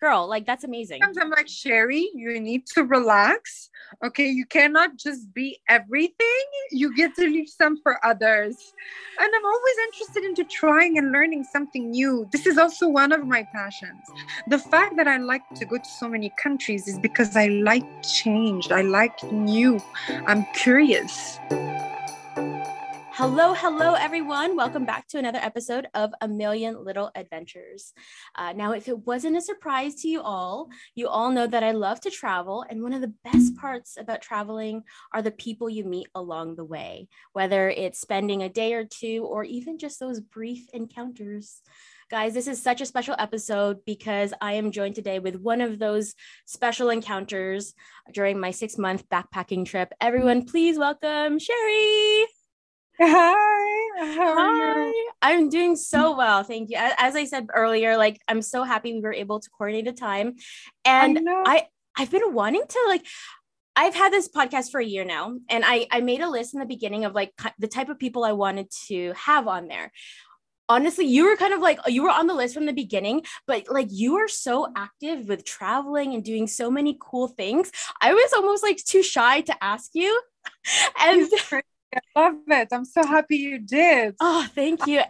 girl, like that's amazing. Sometimes I'm like, Chery, you need to relax. Okay. You cannot just be everything. You get to leave some for others. And I'm always interested into trying and learning something new. This is also one of my passions. The fact that I like to go to so many countries is because I like change. I like new. I'm curious. Hello, hello, everyone. Welcome back to another episode of A Million Little Adventures. Uh, now, if it wasn't a surprise to you all, you all know that I love to travel. And one of the best parts about traveling are the people you meet along the way, whether it's spending a day or two or even just those brief encounters. Guys, this is such a special episode because I am joined today with one of those special encounters during my six month backpacking trip. Everyone, please welcome Chery. Hi. Hi. I'm doing so well. Thank you. As I said earlier, like I'm so happy we were able to coordinate a time. And I, I I've been wanting to like I've had this podcast for a year now, and I I made a list in the beginning of like the type of people I wanted to have on there. Honestly, you were kind of like you were on the list from the beginning, but like you are so active with traveling and doing so many cool things. I was almost like too shy to ask you. And I love it. I'm so happy you did. Oh, thank you.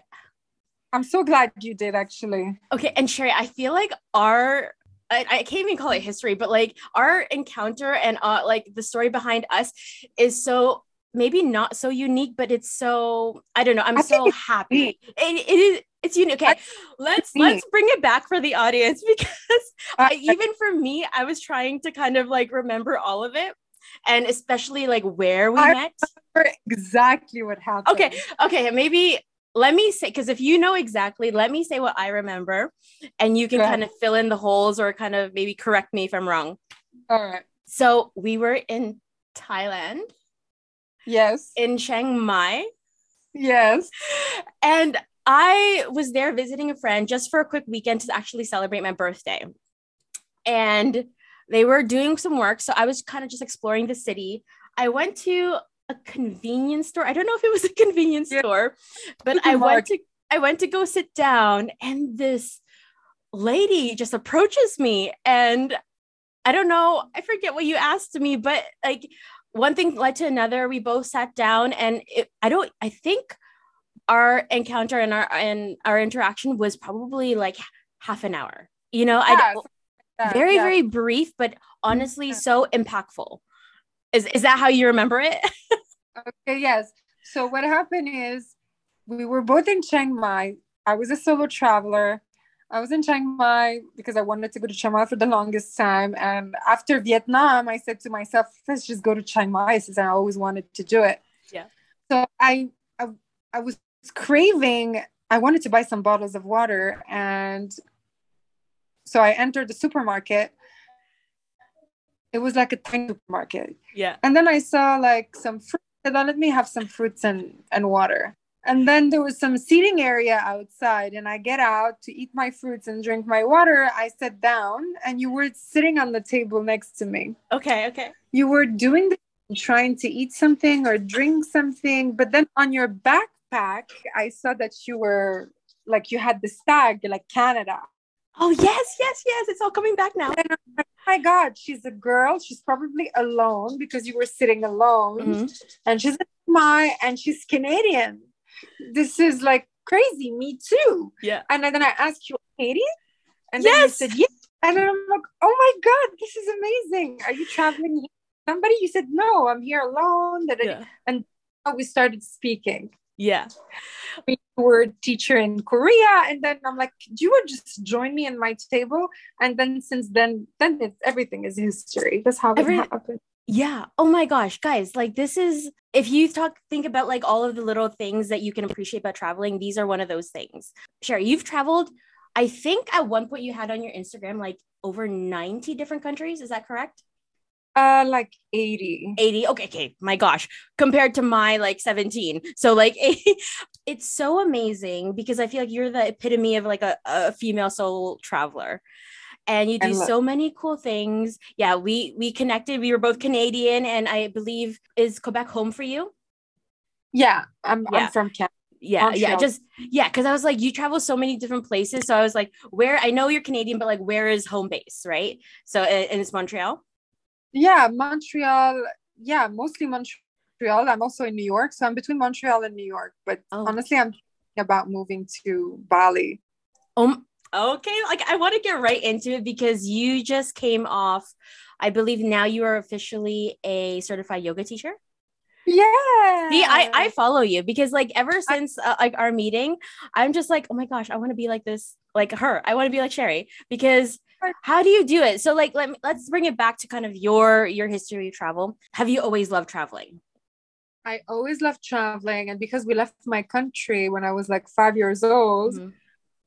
I'm so glad you did actually. Okay. And Chery, I feel like our I, I, can't even call it history, but like our encounter and uh, like the story behind us is so maybe not so unique, but it's so I don't know. I'm I so happy. It, it is it's unique. Okay, let's let's bring it back for the audience because I, even for me, I was trying to kind of like remember all of it and especially like where we I met. Exactly what happened. Okay, okay, maybe let me say because if you know exactly, let me say what I remember, and you can kind of fill in the holes or kind of maybe correct me if I'm wrong. All right. So we were in Thailand. Yes. In Chiang Mai. Yes. And I was there visiting a friend just for a quick weekend to actually celebrate my birthday. And they were doing some work. So I was kind of just exploring the city. I went to a convenience store. I don't know if it was a convenience yeah. store, but I went to I went to go sit down and this lady just approaches me and I don't know, I forget what you asked me, but like one thing led to another. We both sat down and it, I don't I think our encounter and our and our interaction was probably like half an hour. You know, yeah, I very yeah. very brief but honestly so impactful is is that how you remember it? Okay yes. So what happened is we were both in chiang mai. I was a solo traveler. I was in chiang mai because i wanted to go to chiang mai for the longest time. And after vietnam i said to myself let's just go to chiang mai since i always wanted to do it. Yeah. So i i, I was craving i wanted to buy some bottles of water. And so I entered the supermarket. It was like a tiny supermarket. Yeah. And then I saw like some fruit. I thought, let me have some fruits and, and water. And then there was some seating area outside, and I get out to eat my fruits and drink my water. I sat down, and you were sitting on the table next to me. Okay, okay. You were doing the, trying to eat something or drink something, but then on your backpack, I saw that you were like you had the stag, like Canada. Oh yes, yes, yes. It's all coming back now. Like, oh my God, she's a girl. She's probably alone because you were sitting alone, mm-hmm. and she's my and she's Canadian. This is like crazy. Me too. Yeah. And then I asked you, Canadian, and yes. then you said yes. And then I'm like, oh my God, this is amazing. Are you traveling? Somebody, you said no. I'm here alone. Yeah. And we started speaking. Yeah. We were teacher in Korea. And then I'm like, do you would just join me in my table? And then since then, then it's everything is history. That's how Every- it happened. Yeah. Oh my gosh, guys, like this is if you talk think about like all of the little things that you can appreciate about traveling, these are one of those things. Chery, you've traveled I think at one point you had on your Instagram like over 90 different countries, is that correct? Uh, like 80. 80. Okay, okay. My gosh. Compared to my like 17. So like it's so amazing because I feel like you're the epitome of like a, a female soul traveler. And you do and so many cool things. Yeah, we we connected. We were both Canadian, and I believe is Quebec home for you? Yeah, I'm, yeah. I'm from Canada. Yeah, yeah, just yeah, because I was like, you travel so many different places. So I was like, where I know you're Canadian, but like, where is home base, right? So and and it's Montreal. Yeah, Montreal. Yeah, mostly Montreal. I'm also in New York, so I'm between Montreal and New York. But Oh. honestly, I'm thinking about moving to Bali. Um, okay, like I want to get right into it because you just came off. I believe now you are officially a certified yoga teacher. Yeah. See, I I follow you because like ever since uh, like our meeting, I'm just like, oh my gosh, I want to be like this, like her. I want to be like Chery because how do you do it? So like let me, let's bring it back to kind of your your history of travel. Have you always loved traveling? I always loved traveling, and because we left my country when I was like five years old, Mhm.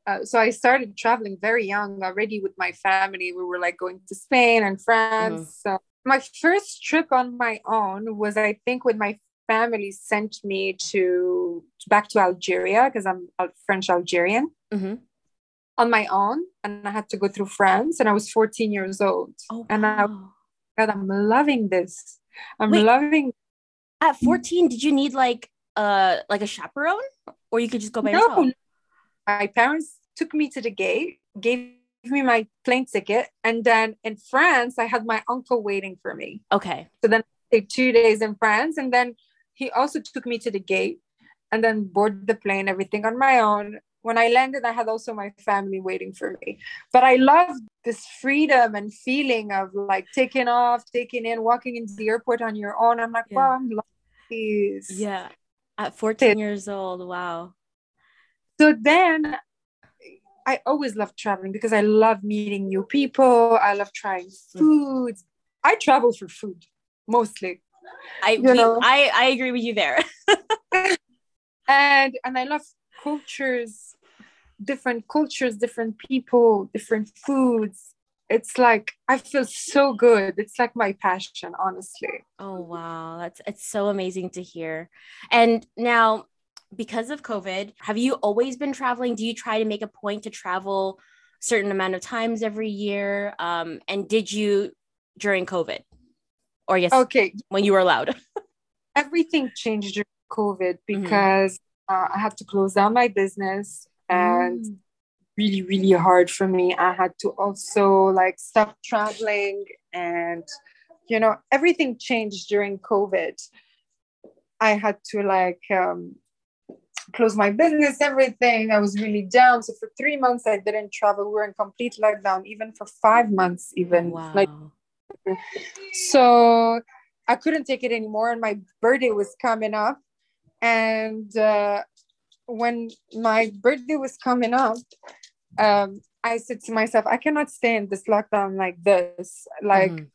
uh, so I started traveling very young already with my family. We were like going to Spain and France. So my first trip on my own was, I think, when my family sent me to back to Algeria because I'm a French Algerian Mhm. On my own, and I had to go through France, and I was 14 years old. Oh, And I, God, I'm loving this. I'm Wait. loving. at 14, did you need like uh like a chaperone, or you could just go by No, yourself? my parents took me to the gate, gave me my plane ticket, and then in France, I had my uncle waiting for me. Okay. So then I stayed two days in France, and then he also took me to the gate, and then boarded the plane, everything on my own. When I landed, I had also my family waiting for me. But I loved this freedom and feeling of like taking off, taking in, walking into the airport on your own. I'm like, Yeah. wow, I'm this. Yeah. At 14 years old. Wow. So then I always love traveling because I love meeting new people. I love trying mm. foods. I travel for food mostly. I You we- know. I I agree with you there. And and I love cultures, different cultures, different people, different foods. It's like I feel so good. It's like my passion, honestly. Oh wow, that's it's so amazing to hear. And now because of COVID, have you always been traveling? Do you try to make a point to travel certain amount of times every year? Um, and did you during COVID? Or yes, Okay, when you were allowed. everything changed during COVID Mhm. because uh, I had to close down my business and Mm. really really hard for me i had to also like stop traveling and you know everything changed during covid i had to like um close my business everything i was really down so for three months i didn't travel we were in complete lockdown even for five months even wow. like so I couldn't take it anymore, and my birthday was coming up. And uh, when my birthday was coming up, um, I said to myself, I cannot stay in this lockdown like this. Like, Mhm.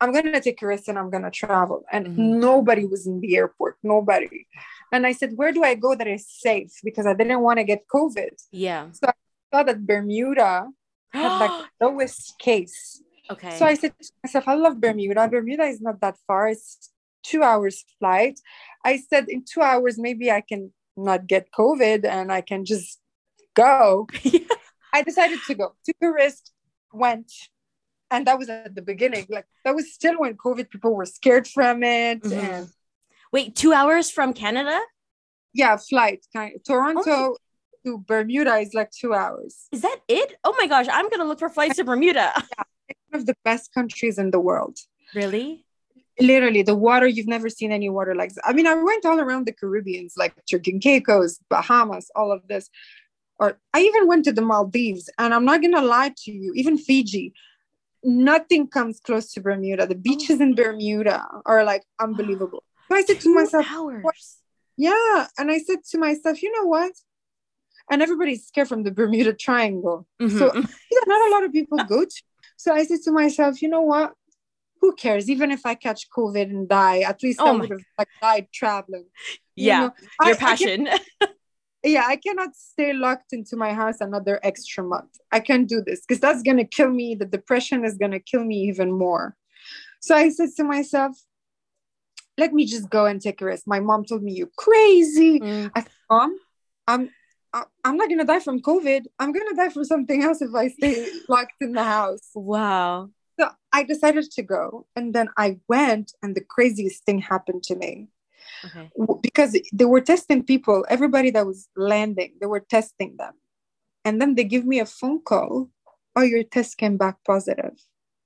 I'm gonna take a risk and I'm gonna travel. And Mhm. nobody was in the airport, nobody. And I said, Where do I go that is safe? Because I didn't want to get COVID. yeah. So I saw that Bermuda had like the lowest case. okay. So I said to myself, I love Bermuda. Bermuda is not that far. It's two hours flight. I said in two hours, maybe I can not get COVID and I can just go. I decided to go. Took a risk, went. And that was at the beginning. Like that was still when COVID people were scared from it. Mhm. And Wait, two hours from Canada? yeah, flight kind Toronto to Bermuda is like two hours. Is that it? Oh my gosh, I'm gonna look for flights to Bermuda. It's one of the best countries in the world. really? Literally the water you've never seen any water like this. I mean, I went all around the Caribbeans, like Turks and Caicos, Bahamas, all of this. Or I even went to the Maldives, and I'm not gonna lie to you, even Fiji, nothing comes close to Bermuda. The beaches in Bermuda are like unbelievable. So I said to myself, hours. yeah, and I said to myself, you know what? And everybody's scared from the Bermuda Triangle. So Mhm. not a lot of people go to. So I said to myself, you know what? Who cares? Even if I catch COVID and die, at least Oh I would have like died traveling. You yeah, know, I- your I can- passion. yeah, I cannot stay locked into my house another extra month. I can't do this because that's gonna kill me. The depression is gonna kill me even more. So I said to myself, let me just go and take a risk. My mom told me, You're crazy. Mm. I said, Mom, I'm I'm not gonna die from COVID. I'm gonna die from something else if I stay locked in the house. Wow. So I decided to go, and then I went, and the craziest thing happened to me. Okay. because they were testing people, everybody that was landing, they were testing them. And then they give me a phone call. Oh, your test came back positive.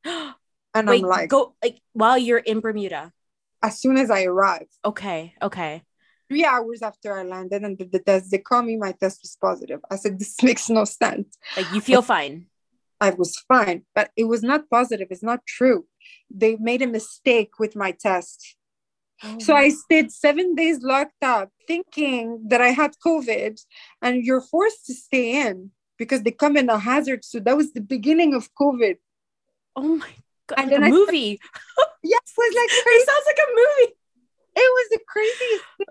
And Wait, I'm like, go like while you're in Bermuda. as soon as I arrived, Okay. Okay. three hours after I landed and did the test, they call me, my test was positive. I said, this makes no sense. Like you feel fine. I was fine, but it was not positive. It's not true. They made a mistake with my test. Oh so I stayed seven days locked up thinking that I had COVID, and you're forced to stay in because they come in a hazard. So that was the beginning of COVID. Oh my god. And like then a I- movie. Yes, it was like It sounds like a movie. It was the craziest. thing.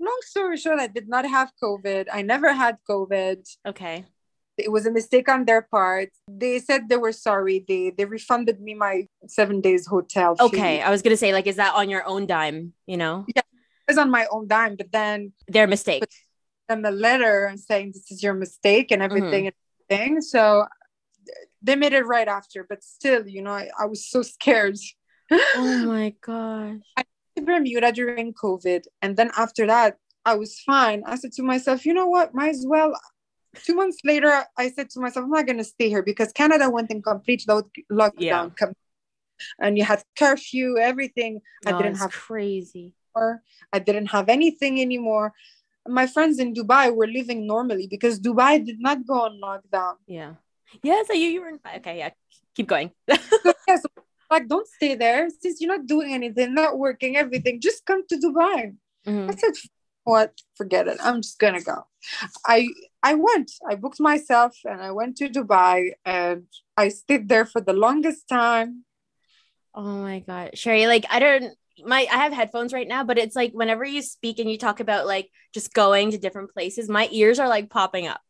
Long story short, I did not have COVID. I never had COVID. Okay. It was a mistake on their part. They said they were sorry. They they refunded me my seven days hotel. fee. Okay. I was gonna say, like, is that on your own dime? You know, It was on my own dime, but then their mistake. them a letter and saying this is your mistake and everything mm-hmm. and everything. So they made it right after, but still, you know, I, I was so scared. Oh my gosh. I went to Bermuda during COVID, and then after that, I was fine. I said to myself, you know what, might as well. Two months later, I said to myself, I'm not going to stay here because Canada went in complete lo- lockdown. Yeah. Com- And you had curfew, everything. I didn't have crazy. anymore. I didn't have anything anymore. My friends in Dubai were living normally because Dubai did not go on lockdown. Yeah. Yeah. So you, you were in, okay. Yeah. Keep going. So, yeah, so, like, don't stay there since you're not doing anything, not working, everything. Just come to Dubai. Mhm. I said, "What? Forget it. I'm just gonna go." I I went. I booked myself and I went to Dubai and I stayed there for the longest time. Oh my god, Chery, like I don't my I have headphones right now, but it's like whenever you speak and you talk about like just going to different places, my ears are like popping up.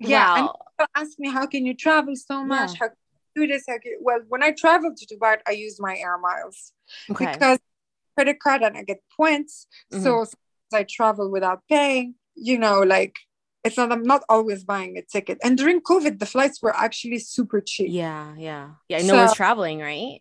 Yeah, Wow. ask me how can you travel so much? Yeah. How do this? How can well, when I travel to Dubai, I use my air miles Okay. because credit card and I get points. Mm-hmm. So I travel without paying. You know, like it's not. I'm not always buying a ticket. And during COVID, the flights were actually super cheap. yeah, yeah. Yeah. No one's So- traveling, right?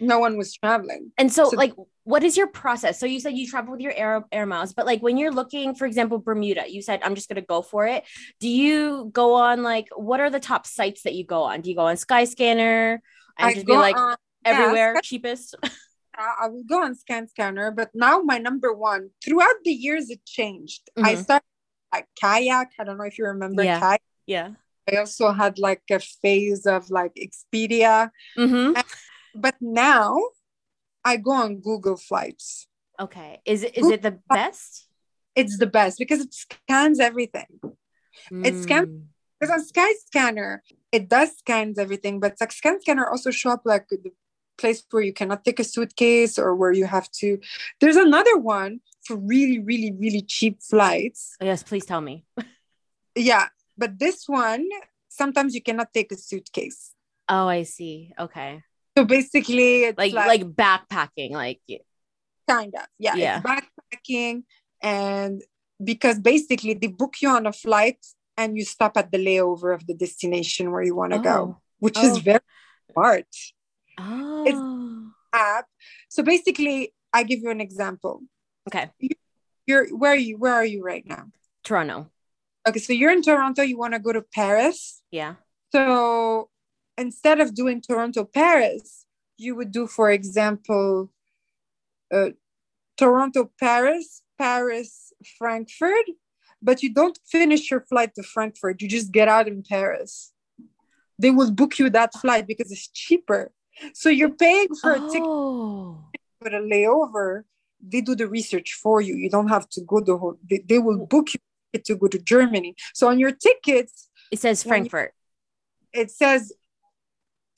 No one was traveling. And so, So- like, what is your process? So you said you travel with your air air miles, but like when you're looking, for example, Bermuda, you said I'm just gonna go for it. Do you go on like what are the top sites that you go on? Do you go on Skyscanner and I just be like on- everywhere Sky- cheapest? I I will go on Scan Scanner, but now my number one throughout the years it changed. I Mhm. started like kayak. I don't know if you remember Yeah. kayak. yeah. I also had like a phase of like Expedia, Mm-hmm. but now I go on Google Flights. Okay. Is it is it the best? It's the best because it scans everything. It's scam- Mm. Because on Sky Scanner, it does scans everything, but like Scan Scanner also show up like the place where you cannot take a suitcase or where you have to. There's another one for really, really, really cheap flights. Oh, yes, please tell me. Yeah, but this one sometimes you cannot take a suitcase. Oh, I see. Okay. So basically, it's Like like, like, backpacking, like kind of yeah, Yeah. Backpacking, and because basically they book you on a flight and you stop at the layover of the destination where you want to go, oh. which Oh. is very smart. Oh. app. So basically, I give you an example. okay. You're where are you where are you right now? Toronto. Okay, so you're in Toronto, you want to go to Paris. Yeah. So instead of doing Toronto Paris, you would do, for example, uh, Toronto Paris, Paris Frankfurt, but you don't finish your flight to Frankfurt. You just get out in Paris. They will book you that flight because it's cheaper. So you're paying for a ticket Oh. with a layover, they do the research for you. You don't have to go the whole. They, they will book you to go to Germany. So on your tickets, It says When you- Frankfurt. it says,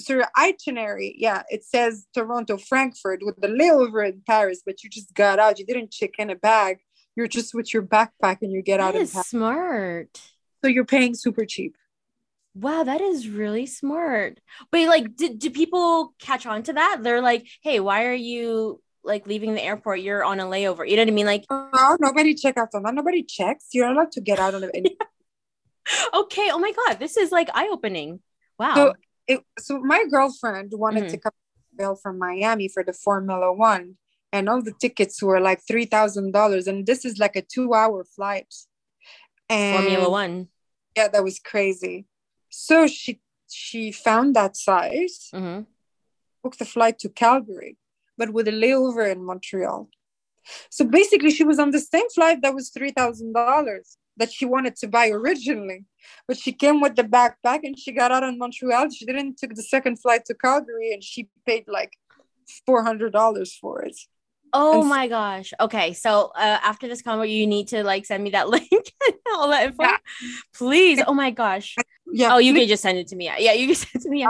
so your itinerary, yeah, it says Toronto, Frankfurt with the layover in Paris, but you just got out. You didn't check in a bag. You're just with your backpack and you get That out smart. So you're paying super cheap. Wow, that is really smart. But like, do, do people catch on to that? They're like, hey, why are you like leaving the airport? You're on a layover. You know what I mean? Like, No, nobody check out on that. Nobody checks. You're allowed to get out on it. okay, oh my God, this is like eye opening. Wow. So it, so my girlfriend wanted Mhm. to come to Bill from Miami for the Formula One, and all the tickets were like three thousand dollars, and this is like a two-hour flight. And Formula One. Yeah, that was crazy. So she she found that size, mm-hmm. booked the flight to Calgary, but with a layover in Montreal. So basically, she was on the same flight that was three thousand dollars that she wanted to buy originally, but she came with the backpack and she got out in Montreal. She didn't took the second flight to Calgary, and she paid like four hundred dollars for it. Oh and my gosh. Okay. So uh, after this convo, you need to like send me that link all that info. Yeah. Please. Oh my gosh. Yeah. Oh, you please. can just send it to me. Yeah, you can send it to me.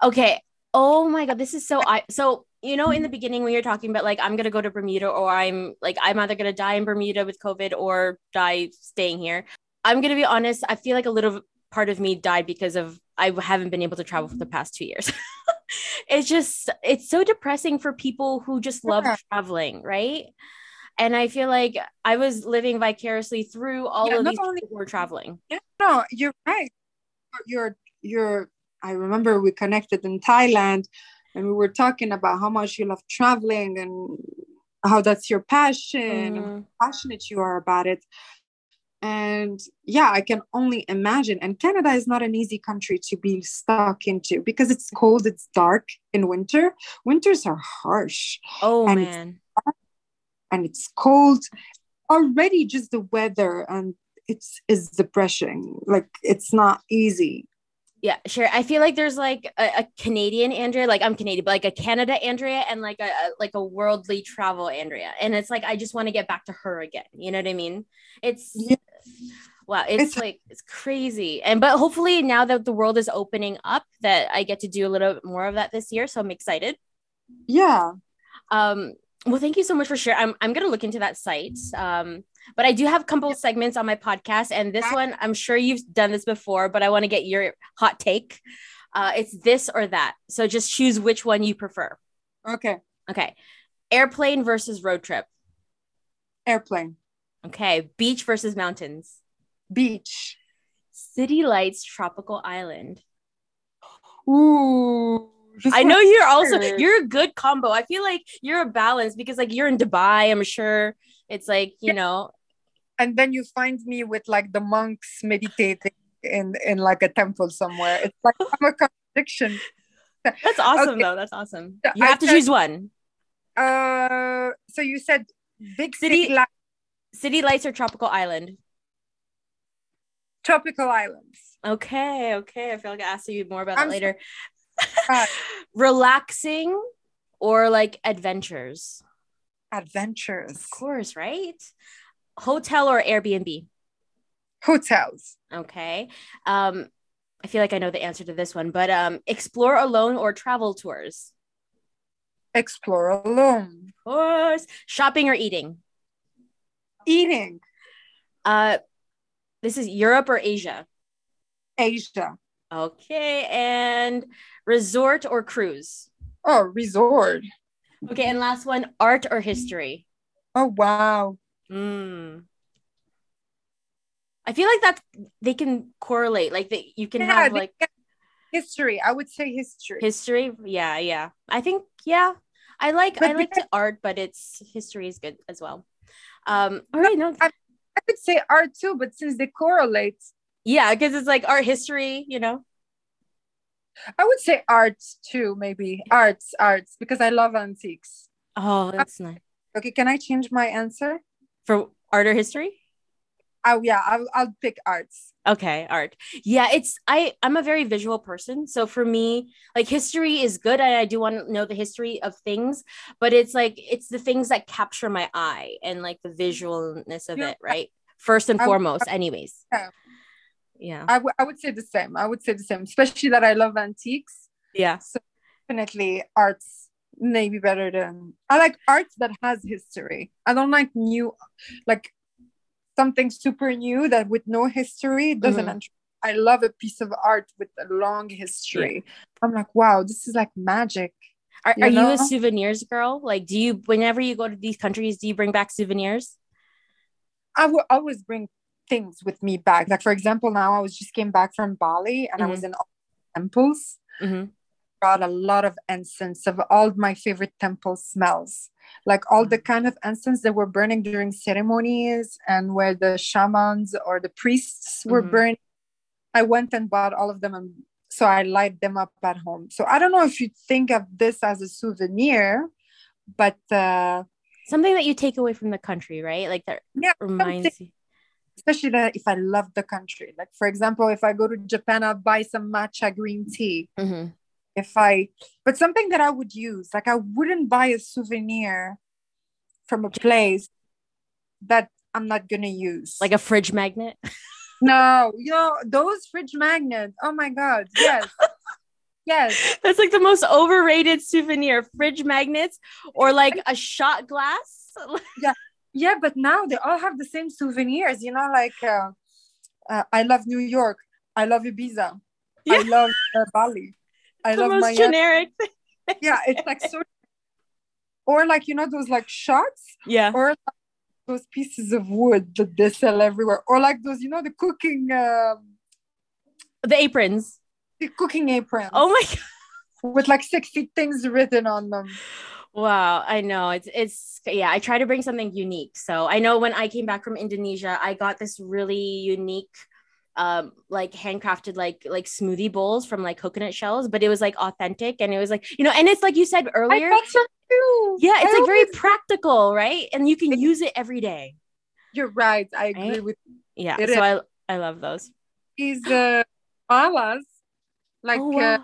Okay. Oh my god, this is so I so you know in the beginning when you're talking about like I'm gonna go to Bermuda or I'm like I'm either gonna die in Bermuda with COVID or die staying here. I'm gonna be honest, I feel like a little part of me died because of I haven't been able to travel for the past two years. It's just it's so depressing for people who just love yeah. traveling, right? And I feel like I was living vicariously through all yeah, of these only, people who were traveling. Yeah, no, you're right. You're you're I remember we connected in Thailand and we were talking about how much you love traveling and how that's your passion mm. and passionate you are about it and yeah i can only imagine. And canada is not an easy country to be stuck into because it's cold it's dark in winter. Winters are harsh. Oh and man. it's and it's cold. Already just the weather and it's is depressing. Like it's not easy yeah, sure. I feel like there's like a, a, Canadian Andrea, like I'm Canadian, but like a Canada Andrea and like a, a like a worldly travel Andrea. And it's like I just want to get back to her again. You know what I mean? It's yeah. wow, it's, it's like it's crazy. And but hopefully now that the world is opening up that I get to do a little bit more of that this year. So I'm excited. Yeah. Um well, thank you so much for sharing. I'm I'm gonna look into that site. Um but I do have a couple segments on my podcast, and this one, I'm sure you've done this before, but I want to get your hot take. Uh, it's this or that. So just choose which one you prefer. Okay. Okay. Airplane versus road trip. Airplane. Okay. Beach versus mountains. Beach. City lights, tropical island. Ooh. I know you're also you're a good combo. I feel like you're a balance because like you're in Dubai, I'm sure it's like, you yeah. know, and then you find me with like the monks meditating in in like a temple somewhere. It's like I'm a contradiction. That's awesome okay. though. That's awesome. You have to choose one. Uh, so you said big city, city, li- city lights or tropical island. Tropical islands. Okay, okay. I feel like I asked you more about I'm that later. Uh, Relaxing or like adventures. Adventures. Of course, right? Hotel or Airbnb? Hotels. Okay. Um, I feel like I know the answer to this one, but um, explore alone or travel tours? Explore alone. Of course. Shopping or eating? Eating. Uh, this is Europe or Asia? Asia. Okay. And resort or cruise? Oh, resort. Okay. And last one art or history? Oh, wow. Mm. I feel like that they can correlate. Like that you can yeah, have like history. I would say history. History. Yeah, yeah. I think yeah. I like but I like the art, but it's history is good as well. Um all right, no. I, I could say art too, but since they correlate. Yeah, because it's like art history, you know. I would say arts too, maybe arts, arts, because I love antiques. Oh, that's nice. Okay, can I change my answer? For art or history? Oh yeah, I'll, I'll pick arts. Okay, art. Yeah, it's I I'm a very visual person, so for me, like history is good, and I do want to know the history of things, but it's like it's the things that capture my eye and like the visualness of yeah. it, right? First and foremost, anyways. Yeah. Yeah. I, w- I would say the same. I would say the same, especially that I love antiques. Yeah. So definitely arts maybe better than I like art that has history. I don't like new, like something super new that with no history doesn't. Mm-hmm. I love a piece of art with a long history. Yeah. I'm like, wow, this is like magic. Are, you, are you a souvenirs girl? Like, do you, whenever you go to these countries, do you bring back souvenirs? I will always bring things with me back. Like, for example, now I was just came back from Bali and mm-hmm. I was in all temples. Mm-hmm brought a lot of incense of all my favorite temple smells like all the kind of incense that were burning during ceremonies and where the shamans or the priests were Mhm. burning i went and bought all of them and so i light them up at home so i don't know if you think of this as a souvenir but uh Something that you take away from the country, right? Like that yeah reminds you. especially that if i love the country like for example if i go to japan i'll buy some matcha green tea Mhm. If I, but something that I would use, like I wouldn't buy a souvenir from a place that I'm not gonna use. Like a fridge magnet. no, you know those fridge magnets. Oh my god, yes, yes. That's like the most overrated souvenir. Fridge magnets or like a shot glass. Yeah, Yeah, but now they all have the same souvenirs. You know, like uh, uh, I love New York. I love Ibiza. I love uh, Bali. I the love most Miami. generic. Yeah, it's like so. Or like you know those like shots Yeah. or like those pieces of wood that they sell everywhere, or like those, you know, the cooking, um The aprons. the cooking aprons Oh my god. with like sexy things written on them. Wow, I know. It's it's yeah, I try to bring something unique. So I know when I came back from Indonesia, I got this really unique um like handcrafted like like smoothie bowls from like coconut shells, but it was like authentic and it was like, you know, and it's like you said earlier. too. Yeah, it's I like very practical, right? And you can use it every day. You're right. I agree Right? with Yeah. It so I I love those. these uh, malas, like oh, uh,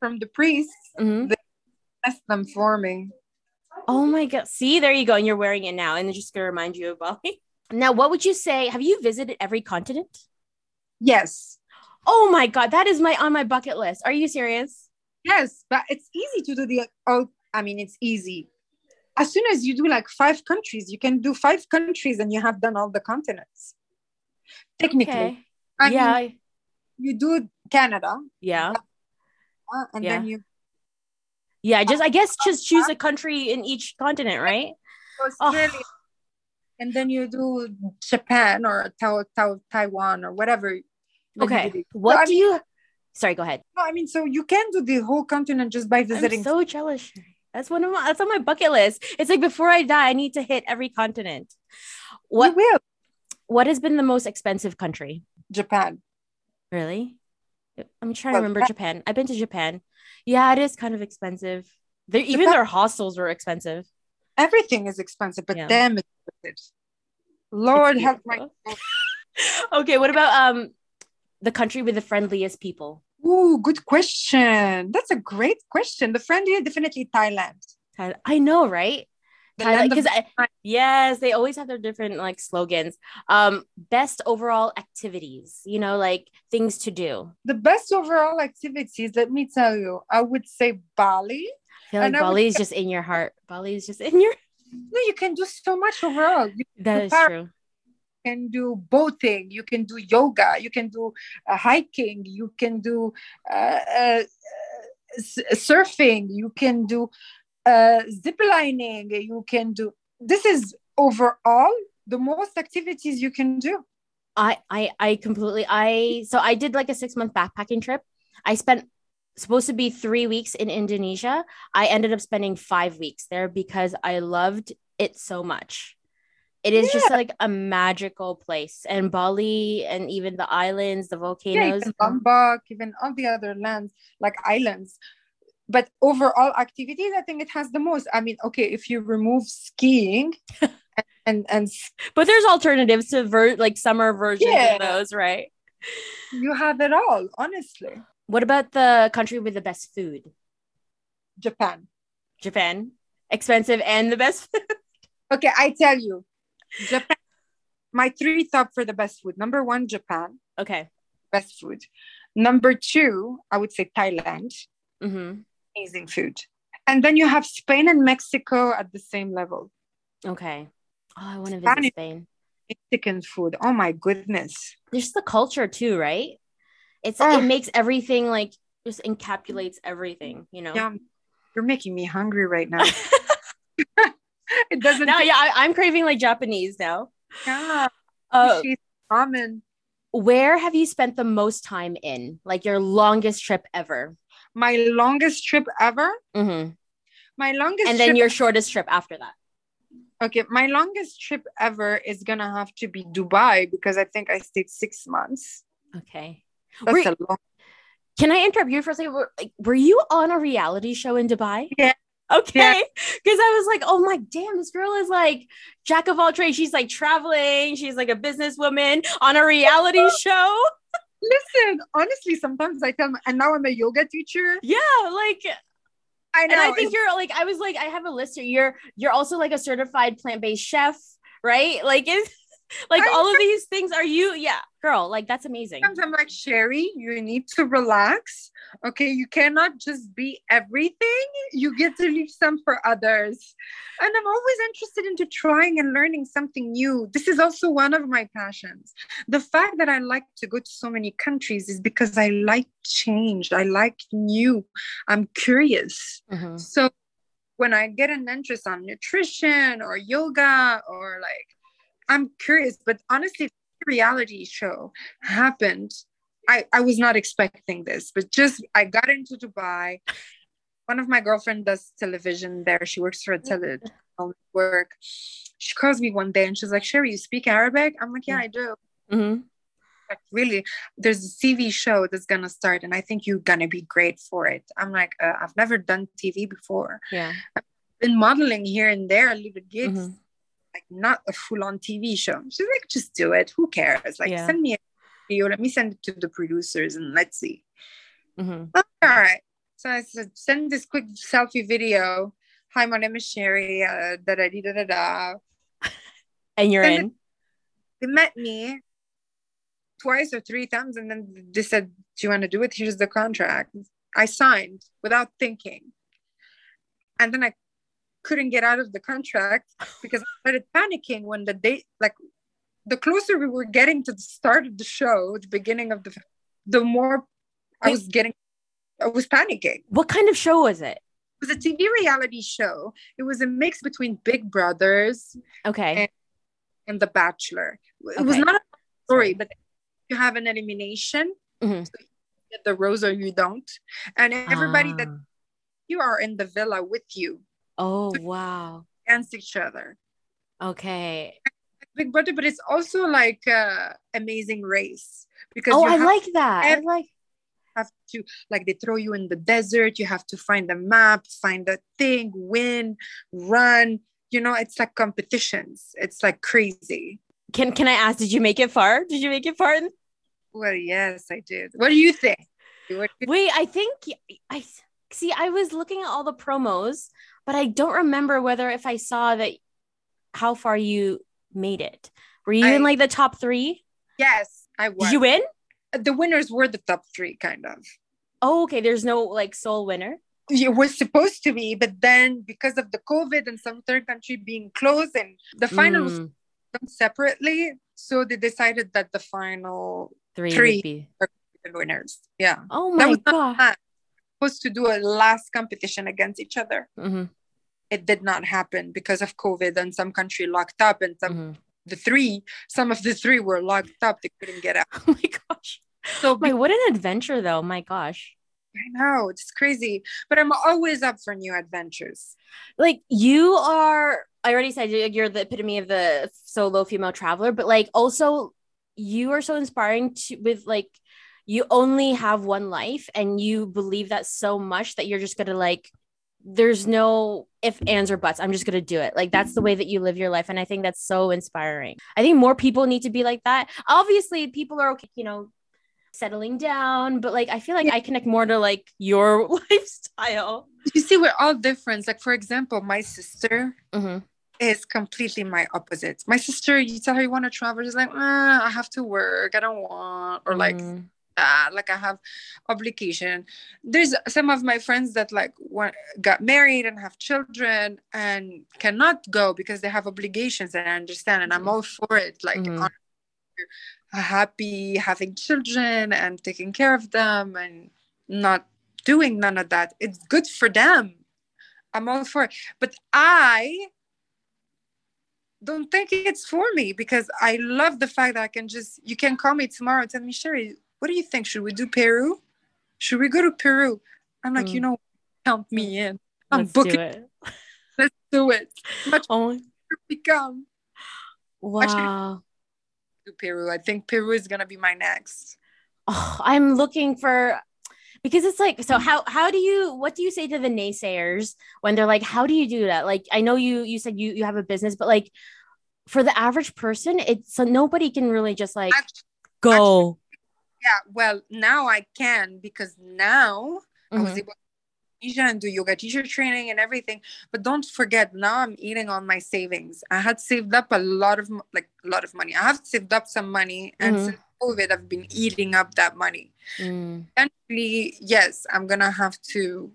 from the priests. Mhm. Test them for me. Oh my god. See, there you go. And you're wearing it now. And it's just gonna remind you of Bali. Now, what would you say? Have you visited every continent? Yes, Oh my god, that is my on my bucket list. Are you serious? yes, but it's easy to do the. Oh, I mean, it's easy. As soon as you do like five countries, you can do five countries and you have done all the continents. Technically, Okay. I mean, yeah. you do Canada, yeah. uh, and Yeah. then you Yeah. Just I guess just choose a country in each continent, right? Australia, and then you do Japan or Tao, Tao, Taiwan or whatever. Okay. do What I do you sorry, go ahead. No, I mean, so you can do the whole continent just by visiting. I'm so jealous. That's one of my that's on my bucket list. It's like before I die, I need to hit every continent. You What will what has been the most expensive country? Japan. Really? I'm trying Well, to remember Japan- Japan. I've been to Japan. Yeah, it is kind of expensive. They even their hostels were expensive. Everything is expensive, but Yeah. worth it. Lord help my. okay, what about um the country with the friendliest people? Ooh, good question. That's a great question. The friendly, definitely Thailand. I know, right? The Thailand, land of because yes, they always have their different like slogans. Um, best overall activities, you know, like things to do. the best overall activities. Let me tell you, I would say Bali. I feel like And Bali is just in your heart. Bali is just in your. No, you can do so much overall. That is Par- true. You can do boating, you can do yoga, you can do uh, hiking, you can do uh, uh, surfing, you can do uh, zip lining, you can do. This is overall the most activities you can do. I I I completely I so I did like a six month backpacking trip. I spent supposed to be three weeks in Indonesia. I ended up spending five weeks there because I loved it so much. It is just like a magical place, and Bali and even the islands, the Yeah, volcanoes. even Lombok, even all the other lands like islands. But overall activities, I think it has the most. I mean, okay, if you remove skiing and and, and but there's alternatives to ver- like summer versions Yeah. of those, right? you have it all, honestly. What about the country with the best food? Japan. Japan, expensive and the best. food. Okay, I tell you, Japan. My three top for the best food. Number one, Japan, okay. best food. Number two, I would say Thailand, Mm-hmm. amazing food. And then you have Spain and Mexico at the same level. Okay. Oh, I want to visit Spain. Mexican food. Oh my goodness. There's the culture too, right? It's Oh. it makes everything like just encapsulates everything, you know. Yeah, you're making me hungry right now. it doesn't. no, yeah, I, I'm craving like Japanese now. Yeah, Uh, ramen. where have you spent the most time in? Like your longest trip ever? My longest trip ever. Mm-hmm. My longest. And then trip your shortest trip after that. Okay, my longest trip ever is gonna have to be Dubai because I think I stayed six months. Okay. That's Were- a long. Can I interrupt you for a second? Were, like, were you on a reality show in Dubai? Yeah. Okay. Yeah. Because I was like, oh my damn, this girl is like jack of all trades. She's like traveling. She's like a businesswoman on a reality show. Listen, honestly, sometimes I tell, and now I'm a yoga teacher. Yeah, like I know. and I think it's- you're like I was like I have a list here. You're you're also like a certified plant-based chef, right? Like is like I all of these things are you yeah, girl, like that's amazing. sometimes I'm like, Chery, you need to relax. Okay, you cannot just be everything. You get to leave some for others. And I'm always interested into trying and learning something new. This is also one of my passions. The fact that I like to go to so many countries is because I like change. I like new. I'm curious. Mhm. So when I get an interest on nutrition or yoga or like, I'm curious. But honestly, the reality show happened. I, I was not expecting this, but just I got into Dubai. One of my girlfriend does television there. She works for a tele work. She calls me one day and she's like, Chery, you speak Arabic? I'm like, yeah, I do. Mhm. Like, really, there's a TV show that's gonna start, and I think you're gonna be great for it. I'm like, uh, I've never done TV before. Yeah. I've been modeling here and there, a little gigs, Mhm. Like not a full-on TV show. She's like, just do it. Who cares? Like, Yeah. send me a video. Let me send it to the producers, and let's see. Mhm. All right. So I said, send this quick selfie video. Hi, my name is Chery. Uh, da da da da da. And you're Send it- in. They met me twice or three times, and then they said, "Do you want to do it? Here's the contract." I signed without thinking, and then I couldn't get out of the contract because I started panicking when the date, like, the closer we were getting to the start of the show, the beginning of the, the more I was getting, I was panicking. What kind of show was it? It was a TV reality show. It was a mix between Big Brothers Okay. And- and The Bachelor. It was not a story, but you have an elimination. Mhm. So you get the rose or you don't. And everybody that Ah. you are in the villa with you Oh wow. against each other. Okay. Big Brother, but it's also like uh, Amazing Race because Oh, I like that. I like have to like they throw you in the desert. You have to find a map, find a thing, win, run. You know, it's like competitions. It's like crazy. Can can I ask, did you make it far? Did you make it far? Well, yes, I did. What do you think? What do you- Wait, I think I see I was looking at all the promos, but I don't remember whether if I saw that how far you made it. Were you in like the top 3? Yes, I was. Did you win? the winners were the top three, kind of. Oh, okay. There's no like sole winner. It was supposed to be, but then because of the COVID and some third country being closed, and the final was Mm, done separately, so they decided that the final three, three. would be. the winners. Yeah, Oh my was god. Supposed to do a last competition against each other. Mhm, It did not happen because of COVID, and some country locked up, and some mhm. the three, some of the three were locked up. They couldn't get out. Oh my gosh. So Wait, what an adventure though. My gosh. I know it's crazy, but I'm always up for new adventures. like you are i already said you're you're the epitome of the solo female traveler but like also you are so inspiring to with like you only have one life and you believe that so much that you're just gonna like there's no if ands or buts i'm just gonna do it like that's the way that you live your life and i think that's so inspiring i think more people need to be like that obviously people are okay you know settling down but like i feel like Yeah. i connect more to like your lifestyle You see, we're all different. Like, for example, my sister Mhm. is completely my opposite. My sister, you tell her you want to travel, she's like, "Ah, I have to work. I don't want, or like, Mhm. Ah, like I have obligation. There's some of my friends that like want, got married and have children and cannot go because they have obligations. And I understand, and I'm all for it. Like, Mhm. happy having children and taking care of them and not doing none of that. It's good for them. I'm all for it. But I don't think it's for me because I love the fact that I can just, you can call me tomorrow and tell me, Chery, what do you think? Should we do Peru? Should we go to Peru? I'm like, Mm. you know, count me in. I'm Let's booking. do it. Let's do it. Much Oh, become wow. to Peru. I think Peru is gonna be my next. Oh, I'm looking for because it's like so how how do you what do you say to the naysayers when they're like how do you do that like i know you you said you you have a business but like for the average person it's so nobody can really just like Act- go Yeah, well, now I can because now I was Mhm. able and do yoga teacher training and everything. But don't forget, now I'm eating on my savings. I had saved up a lot of like a lot of money. I have saved up some money, and Mhm. since COVID, I've been eating up that money. Mm. Eventually, yes, I'm gonna have to.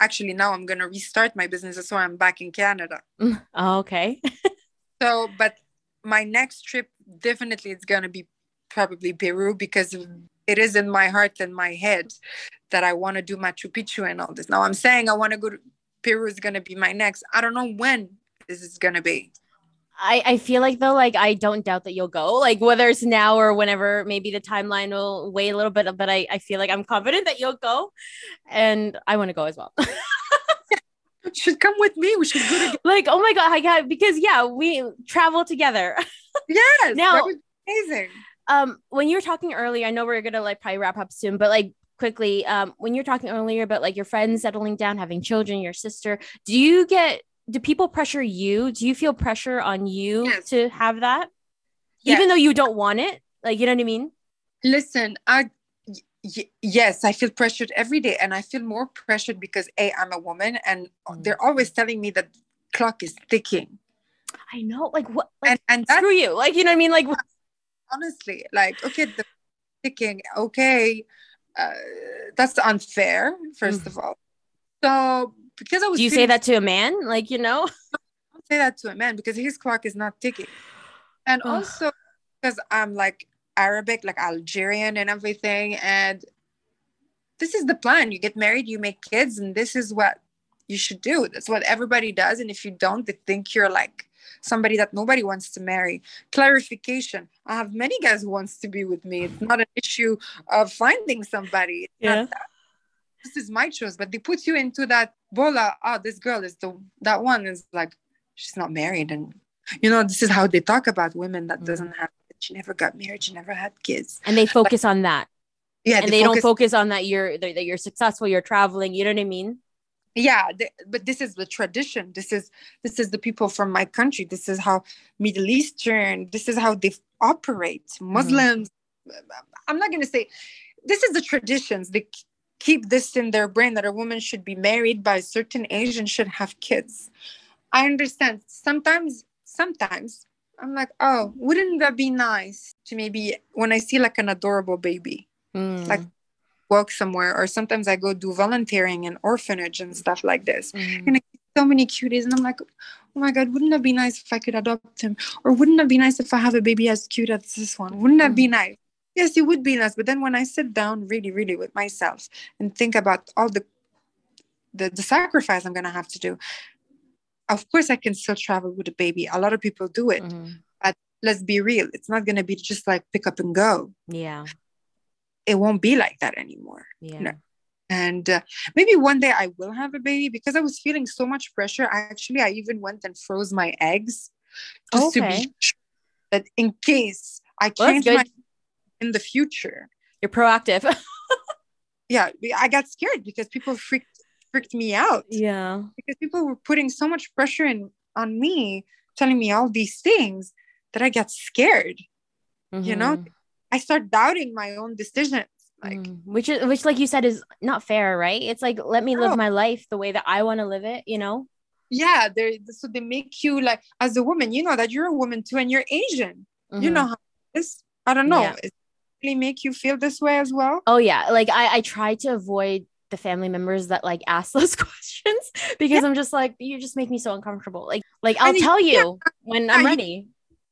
Actually, now I'm gonna restart my business. That's why I'm back in Canada. Oh, okay So, but my next trip definitely it's gonna be probably Peru because it is in my heart and my head that I want to do Machu Picchu and all this. Now I'm saying I want to go to Peru is gonna be my next. I don't know when this is gonna be. I, I feel like though, like I don't doubt that you'll go, like whether it's now or whenever, maybe the timeline will wait a little bit, but I, I feel like I'm confident that you'll go and I want to go as well. You should come with me. We should go together. like, oh my God, I got, because yeah, we travel together. Yes, Now- that would be amazing. Um when you were talking earlier i know we're gonna like probably wrap up soon but like quickly um when you're talking earlier about like your friends settling down having children your sister do you get do people pressure you? Do you feel pressure on you Yes. to have that? Yes. even though you don't want it? Like you know what i mean? Listen, I y- yes, I feel pressured every day, and I feel more pressured because a I'm a woman, and Mm. they're always telling me that clock is ticking, i know like what like, and and screw you. Like you know what i mean? Like honestly like okay the ticking okay uh, that's unfair first Mm. of all. So because i was do you say that to a man? Like you know? Don't say that to a man because his clock is not ticking. And Ugh. also because i'm like arabic like algerian and everything and this is the plan. You get married you make kids and this is what you should do. That's what everybody does and if you don't they think you're like somebody that nobody wants to marry. Clarification. I have many guys who wants to be with me. It's not an issue of finding somebody. It's Yeah. this is my choice but they put you into that bola oh this girl is the that one. Is like she's not married. And you know this is how they talk about women that Mhm. doesn't have she never got married she never had kids. And they focus on that. Yeah and they don't focus on that you're that you're successful you're traveling you know what i mean yeah but this is the tradition. This is this is the people from my country. This is how middle eastern this is how they operate. Muslims i'm not going to say this is the traditions. They keep this in their brain that a woman should be married by a certain age and should have kids. I understand. Sometimes sometimes i'm like oh wouldn't that be nice to maybe when i see like an adorable baby Mm. Like- walk somewhere or sometimes i go do volunteering in orphanage and stuff like this. Mm. and I see so many cuties and i'm like oh my god wouldn't it be nice if i could adopt him? Or wouldn't it be nice if i have a baby as cute as this one? Wouldn't that be nice? Yes it would be nice but then when i sit down really really with myself and think about all the the, the sacrifice i'm going to have to do of course i can still travel with a baby. A lot of people do it Mhm. let's be real it's not going to be just like pick up and go. Yeah it won't be like that anymore yeah. No. and uh, maybe one day i will have a baby because i was feeling so much pressure. I actually i even went and froze my eggs just to Okay. be sure that in case i Well, change my in the future. You're proactive. Yeah i got scared because people freaked freaked me out. Yeah. Because people were putting so much pressure in on me telling me all these things that i got scared You know, Mhm. I start doubting my own decisions like Mm. which is which like you said is not fair right? It's like let me live my life the way that i want to live it you know? Yeah they so they make you like as a woman you know that you're a woman too and you're asian. You Mhm. know how this i don't know. Yeah. It really make you feel this way as well. Oh yeah. Like i i try to avoid the family members that like ask those questions because i'm just like you just make me so uncomfortable. Like like i'll And tell you when i'm you- ready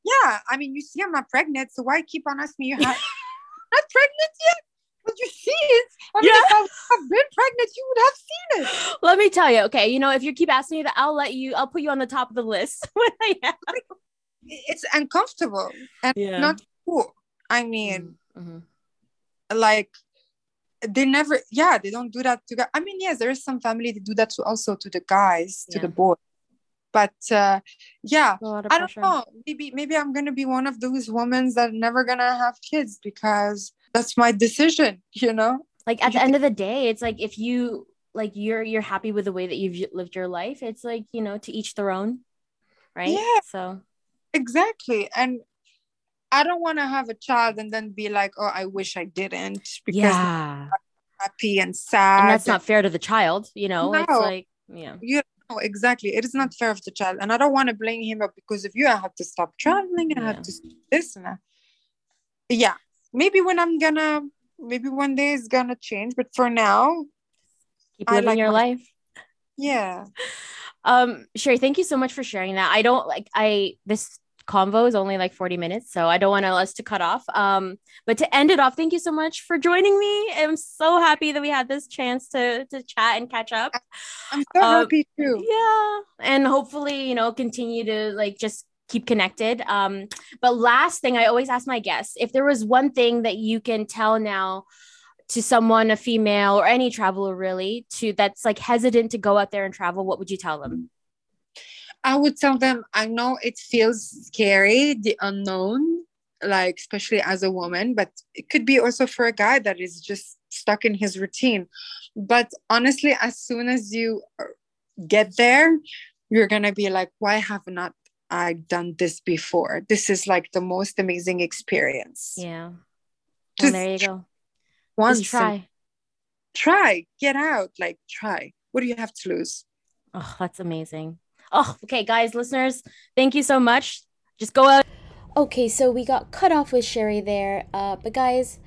yeah i mean you see i'm not pregnant so why keep on asking me you have not pregnant yet but you see it i mean Yeah. if i have been pregnant you would have seen it let me tell you okay you know if you keep asking me that i'll let you i'll put you on the top of the list when i am it's uncomfortable and Yeah. not cool i mean Mhm. like they never yeah they don't do that to guys i mean yes there is some family that do that to also to the guys to Yeah. the boy but uh yeah A lot of i don't know maybe maybe i'm gonna be one of those women that never gonna have kids because that's my decision you know Like at the end of the day, it's like if you like you're you're happy with the way that you've lived your life, it's like, you know, to each their own. Right? Yeah. So exactly and i don't want to have a child and then be like oh i wish i didn't because yeah. Happy and sad And that's not fair to the child, you know. It's like, yeah. you exactly it is not fair of the child and i don't want to blame him but because of you i have to stop traveling i Yeah. have to this and yeah maybe when i'm gonna maybe one day it's gonna change but for now Keep living like your my- life. yeah Um, Chery, thank you so much for sharing that. I don't like I this convo is only like 40 minutes, so I don't want us to cut off. Um, but to end it off, thank you so much for joining me. I'm so happy that we had this chance to to chat and catch up. i'm so Um, happy too Yeah. And hopefully, you know, continue to like just keep connected. Um, but last thing I always ask my guests, if there was one thing that you can tell now to someone, a female or any traveler really, to that's like hesitant to go out there and travel, what would you tell them? I would tell them, I know it feels scary, the unknown, like especially as a woman, but it could be also for a guy that is just stuck in his routine. But honestly, as soon as you get there, you're gonna be like, why have not I done this before? This is like the most amazing experience. Yeah. Just Well, there you go. Once try. try, get out, like try. What do you have to lose? Oh, that's amazing. Oh, okay, guys, listeners, thank you so much. Just go out. Okay, so we got cut off with Chery there. Uh, but guys,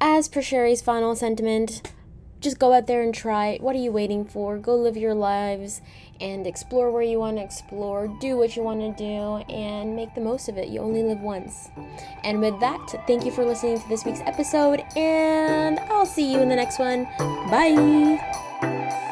as per Chery's final sentiment, just go out there and try. What are you waiting for? Go live your lives and explore where you want to explore, do what you want to do, and make the most of it. You only live once. And with that, thank you for listening to this week's episode, and I'll see you in the next one. Bye.